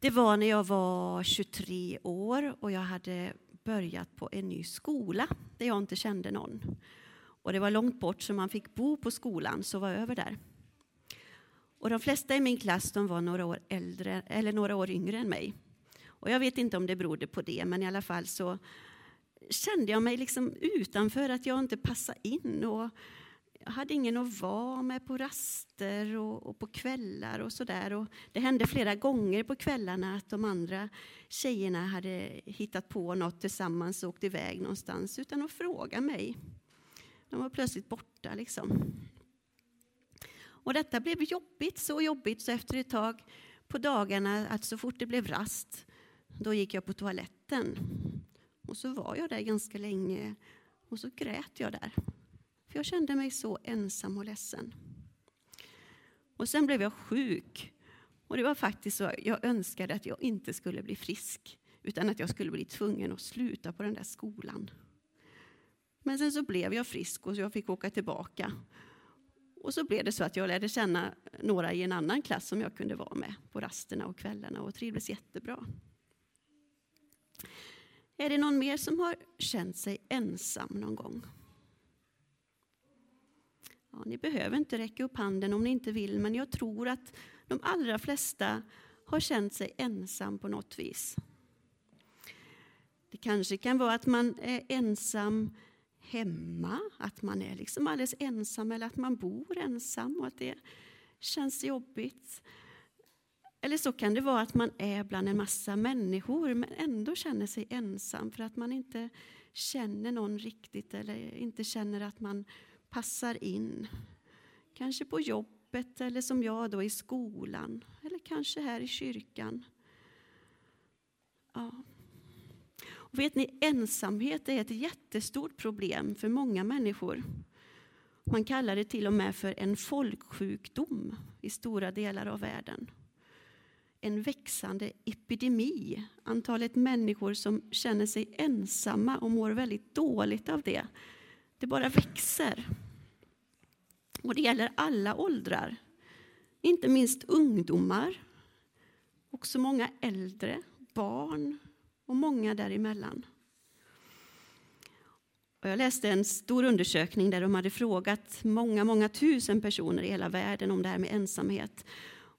Det var när jag var 23 år och jag hade börjat på en ny skola där jag inte kände någon. Och det var långt bort så man fick bo på skolan, så var över där. Och de flesta i min klass de var några år, äldre, eller några år yngre än mig. Och jag vet inte om det berodde på det, men i alla fall så kände jag mig liksom utanför, att jag inte passade in. Och jag hade ingen att vara med på raster och, och på kvällar och sådär. Det hände flera gånger på kvällarna att de andra tjejerna hade hittat på något tillsammans och åkt iväg någonstans utan att fråga mig. De var plötsligt borta liksom. Och detta blev jobbigt, så jobbigt så efter ett tag på dagarna, att så fort det blev rast, då gick jag på toaletten. Och så var jag där ganska länge och så grät jag där. För jag kände mig så ensam och ledsen. Och sen blev jag sjuk. Och det var faktiskt så jag önskade att jag inte skulle bli frisk, utan att jag skulle bli tvungen att sluta på den där skolan. Men sen så blev jag frisk och jag fick åka tillbaka. Och så blev det så att jag lärde känna några i en annan klass som jag kunde vara med på rasterna och kvällarna och trivdes jättebra. Är det någon mer som har känt sig ensam någon gång? Ja, ni behöver inte räcka upp handen om ni inte vill, men jag tror att de allra flesta har känt sig ensam på något vis. Det kanske kan vara att man är ensam hemma, att man är liksom alldeles ensam eller att man bor ensam och att det känns jobbigt. Eller så kan det vara att man är bland en massa människor men ändå känner sig ensam för att man inte känner någon riktigt eller inte känner att man passar in. Kanske på jobbet eller som jag då i skolan eller kanske här i kyrkan. Ja. Och vet ni, ensamhet är ett jättestort problem för många människor. Man kallar det till och med för en folksjukdom i stora delar av världen. En växande epidemi. Antalet människor som känner sig ensamma och mår väldigt dåligt av det. Det bara växer. Och det gäller alla åldrar. Inte minst ungdomar. Också många äldre, barn och många däremellan. Och jag läste en stor undersökning där de hade frågat många, många tusen personer i hela världen om det här med ensamhet.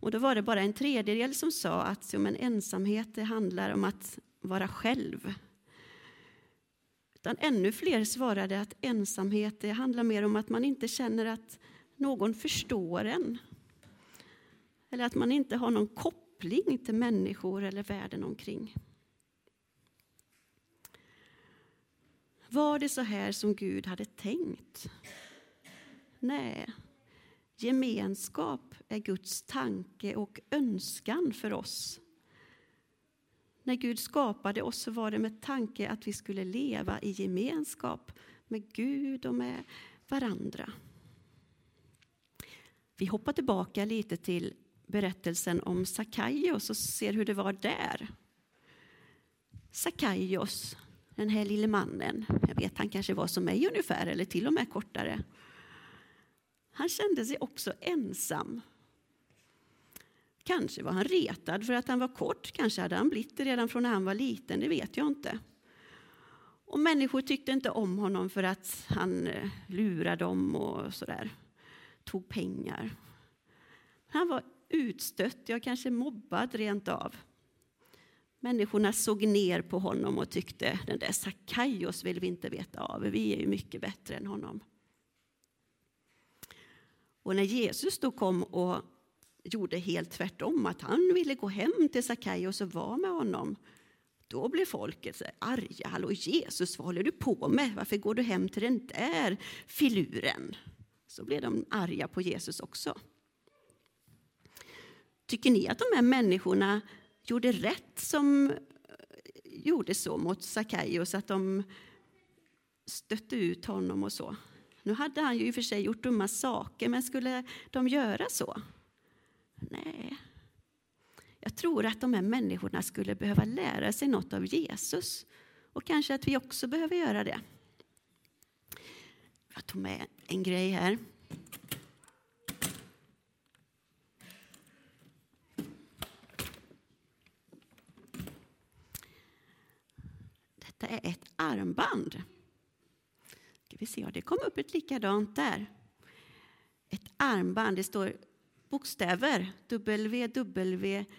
Och då var det bara en tredjedel som sa att ja, men ensamhet det handlar om att vara själv. Utan ännu fler svarade att ensamhet det handlar mer om att man inte känner att någon förstår en. Eller att man inte har någon koppling till människor eller världen omkring. Var det så här som Gud hade tänkt? Nej. Gemenskap är Guds tanke och önskan för oss. När Gud skapade oss så var det med tanke att vi skulle leva i gemenskap med Gud och med varandra. Vi hoppar tillbaka lite till berättelsen om Sakaios och ser hur det var där. Sakaios, den här lille mannen, jag vet han kanske var som mig ungefär eller till och med kortare. Han kände sig också ensam. Kanske var han retad för att han var kort, kanske hade han blivit det redan från när han var liten, det vet jag inte. Och människor tyckte inte om honom för att han eh, lurade dem och sådär tog pengar. Han var utstött, ja kanske mobbad rent av. Människorna såg ner på honom och tyckte den där Sakaios vill vi inte veta av, vi är ju mycket bättre än honom. Och när Jesus då kom och gjorde helt tvärtom, att han ville gå hem till Sackaios och vara med honom, då blev folket så arga. Hallå Jesus, vad håller du på med? Varför går du hem till den där filuren? så blev de arga på Jesus också. Tycker ni att de här människorna gjorde rätt som eh, gjorde så mot Sackaios, att de stötte ut honom och så? Nu hade han ju i och för sig gjort dumma saker, men skulle de göra så? Nej. Jag tror att de här människorna skulle behöva lära sig något av Jesus och kanske att vi också behöver göra det. Jag tog med en grej här. Detta är ett armband. Ska vi se, ja, det kom upp ett likadant där. Ett armband, det står bokstäver WWJD.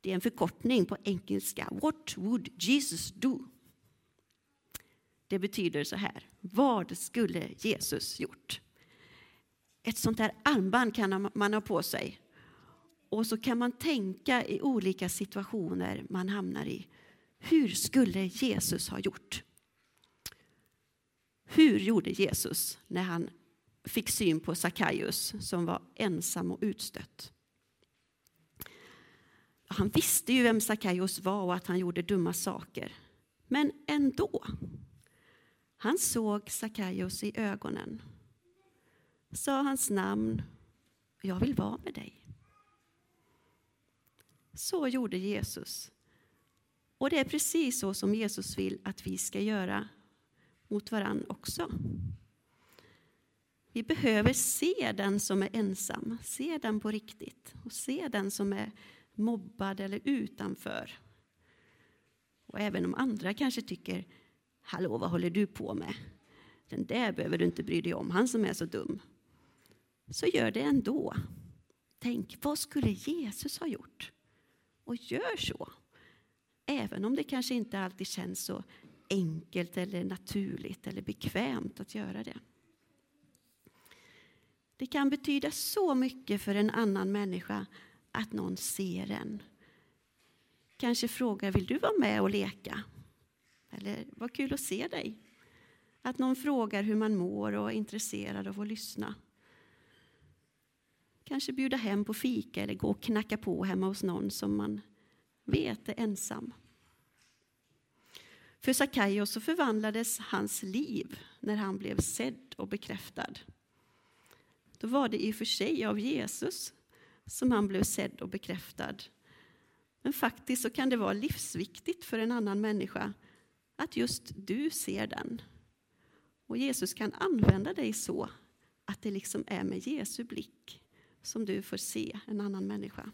Det är en förkortning på engelska. What would Jesus do? Det betyder så här. Vad skulle Jesus gjort? Ett sånt här armband kan man ha på sig. Och så kan man tänka i olika situationer man hamnar i. Hur skulle Jesus ha gjort? Hur gjorde Jesus när han fick syn på Sackaios som var ensam och utstött? Han visste ju vem Sackaios var och att han gjorde dumma saker. Men ändå. Han såg Sackaios i ögonen, sa hans namn. Jag vill vara med dig. Så gjorde Jesus. Och det är precis så som Jesus vill att vi ska göra mot varann också. Vi behöver se den som är ensam, se den på riktigt och se den som är mobbad eller utanför. Och även om andra kanske tycker, hallå vad håller du på med? Den där behöver du inte bry dig om, han som är så dum. Så gör det ändå. Tänk, vad skulle Jesus ha gjort? Och gör så. Även om det kanske inte alltid känns så enkelt eller naturligt eller bekvämt att göra det. Det kan betyda så mycket för en annan människa att någon ser en. Kanske frågar, vill du vara med och leka? Eller, vad kul att se dig. Att någon frågar hur man mår och är intresserad av att lyssna. Kanske bjuda hem på fika eller gå och knacka på hemma hos någon som man vet är ensam. För Sackaios så förvandlades hans liv när han blev sedd och bekräftad. Då var det i och för sig av Jesus som han blev sedd och bekräftad. Men faktiskt så kan det vara livsviktigt för en annan människa att just du ser den. Och Jesus kan använda dig så att det liksom är med Jesu blick som du får se en annan människa.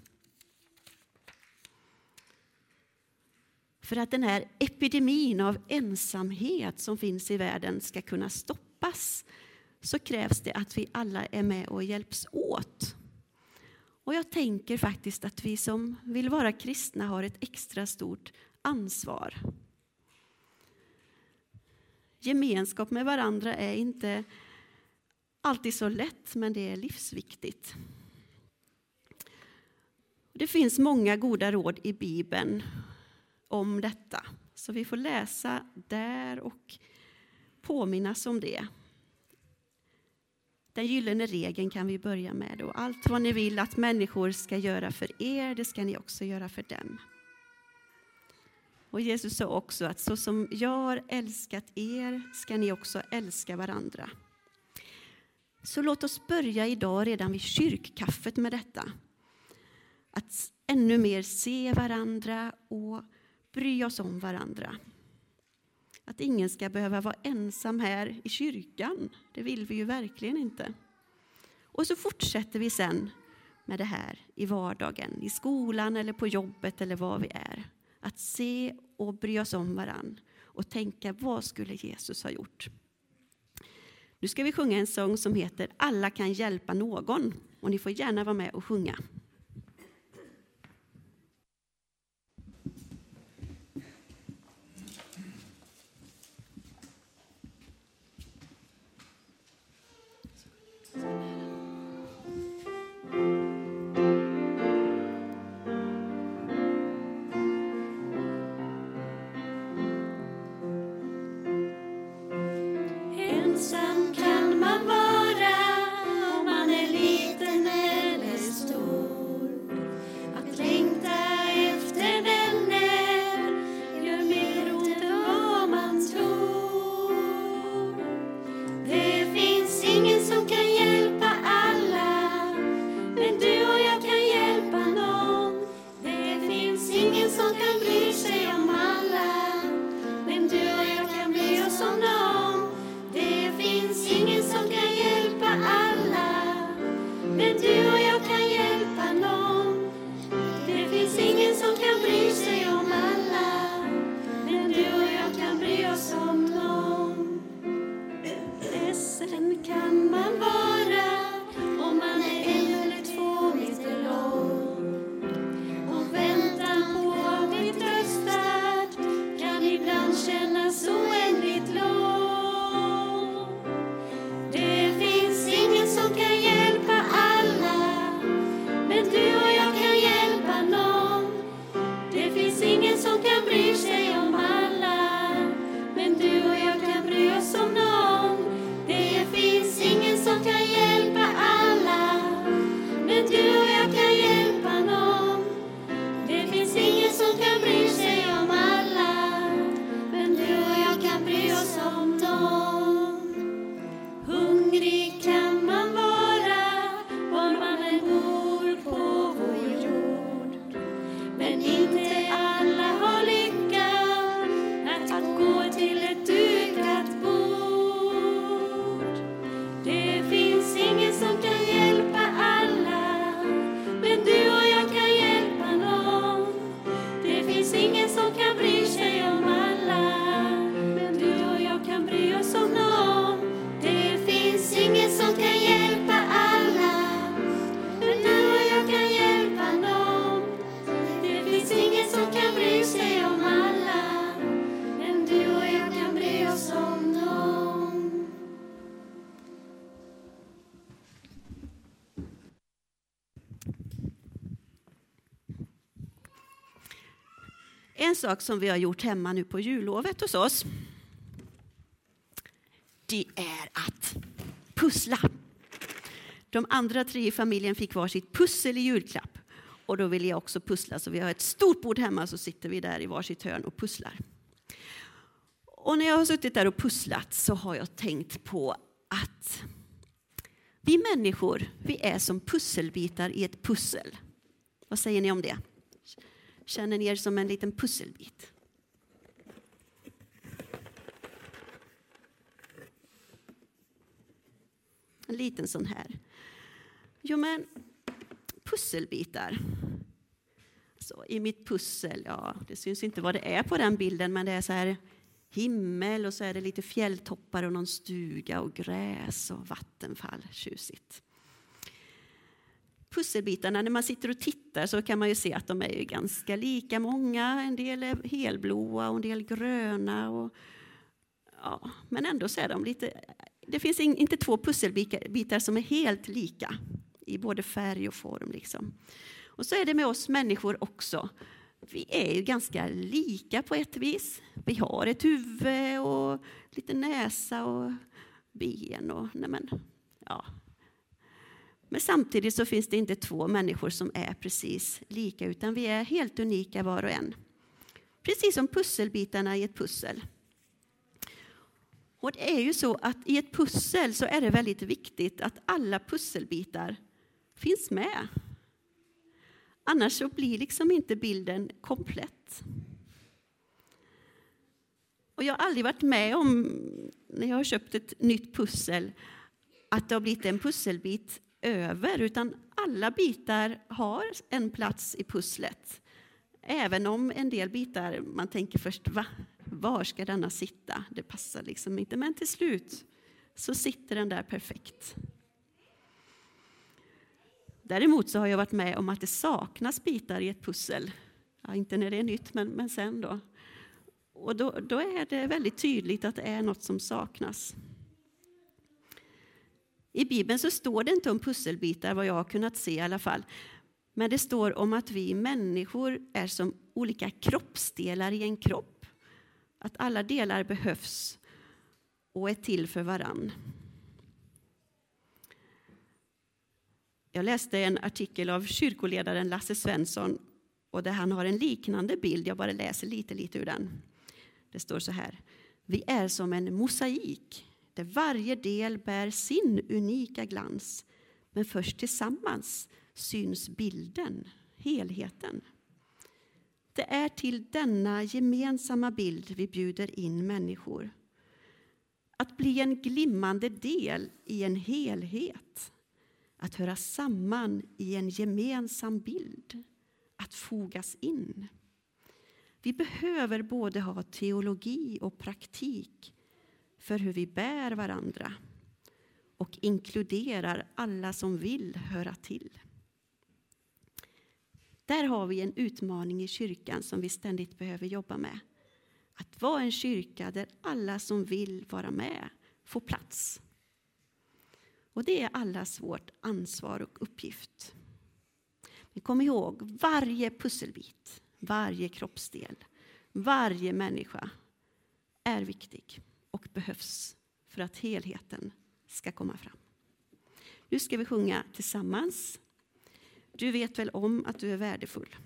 För att den här epidemin av ensamhet som finns i världen ska kunna stoppas så krävs det att vi alla är med och hjälps åt. Och jag tänker faktiskt att vi som vill vara kristna har ett extra stort ansvar. Gemenskap med varandra är inte alltid så lätt, men det är livsviktigt. Det finns många goda råd i Bibeln om detta, så vi får läsa där och påminnas om det. Den gyllene regeln kan vi börja med. Och allt vad ni vill att människor ska göra för er, det ska ni också göra för dem. Och Jesus sa också att så som jag har älskat er ska ni också älska varandra. Så låt oss börja idag redan vid kyrkkaffet med detta. Att ännu mer se varandra och bry oss om varandra. Att ingen ska behöva vara ensam här i kyrkan, det vill vi ju verkligen inte. Och så fortsätter vi sen med det här i vardagen, i skolan eller på jobbet eller var vi är. Att se och bry oss om varann och tänka vad skulle Jesus ha gjort? Nu ska vi sjunga en sång som heter Alla kan hjälpa någon och ni får gärna vara med och sjunga. Hare Krishna. Sak som vi har gjort hemma nu på jullovet hos oss, det är att pussla. De andra tre i familjen fick var sitt pussel i julklapp. Och då ville jag också pussla, så vi har ett stort bord hemma så sitter vi där i varsitt hörn och pusslar. Och när jag har suttit där och pusslat så har jag tänkt på att vi människor, vi är som pusselbitar i ett pussel. Vad säger ni om det? Känner ni er som en liten pusselbit? En liten sån här. Jo, men pusselbitar. Så I mitt pussel, ja, det syns inte vad det är på den bilden, men det är så här himmel och så är det lite fjälltoppar och någon stuga och gräs och vattenfall. Tjusigt. Pusselbitarna, när man sitter och tittar så kan man ju se att de är ganska lika många. En del är helblåa och en del gröna. Och, ja, men ändå så är de lite... Det finns inte två pusselbitar som är helt lika i både färg och form. Liksom. Och så är det med oss människor också. Vi är ju ganska lika på ett vis. Vi har ett huvud och lite näsa och ben. Och, nej men, ja men samtidigt så finns det inte två människor som är precis lika, utan vi är helt unika var och en. Precis som pusselbitarna i ett pussel. Och det är ju så att i ett pussel så är det väldigt viktigt att alla pusselbitar finns med. Annars så blir liksom inte bilden komplett. Och jag har aldrig varit med om, när jag har köpt ett nytt pussel, att det har blivit en pusselbit över, utan alla bitar har en plats i pusslet. Även om en del bitar, man tänker först, va? var ska denna sitta? Det passar liksom inte, men till slut så sitter den där perfekt. Däremot så har jag varit med om att det saknas bitar i ett pussel. Ja, inte när det är nytt, men, men sen då. Och då, då är det väldigt tydligt att det är något som saknas. I Bibeln så står det inte om pusselbitar, vad jag har kunnat se i alla fall. Men det står om att vi människor är som olika kroppsdelar i en kropp. Att alla delar behövs och är till för varann. Jag läste en artikel av kyrkoledaren Lasse Svensson och där han har en liknande bild. Jag bara läser lite, lite ur den. Det står så här. Vi är som en mosaik där varje del bär sin unika glans. Men först tillsammans syns bilden, helheten. Det är till denna gemensamma bild vi bjuder in människor. Att bli en glimmande del i en helhet att höra samman i en gemensam bild, att fogas in. Vi behöver både ha teologi och praktik för hur vi bär varandra och inkluderar alla som vill höra till. Där har vi en utmaning i kyrkan som vi ständigt behöver jobba med. Att vara en kyrka där alla som vill vara med får plats. Och det är allas vårt ansvar och uppgift. Men kom ihåg, varje pusselbit, varje kroppsdel, varje människa är viktig och behövs för att helheten ska komma fram. Nu ska vi sjunga tillsammans. Du vet väl om att du är värdefull.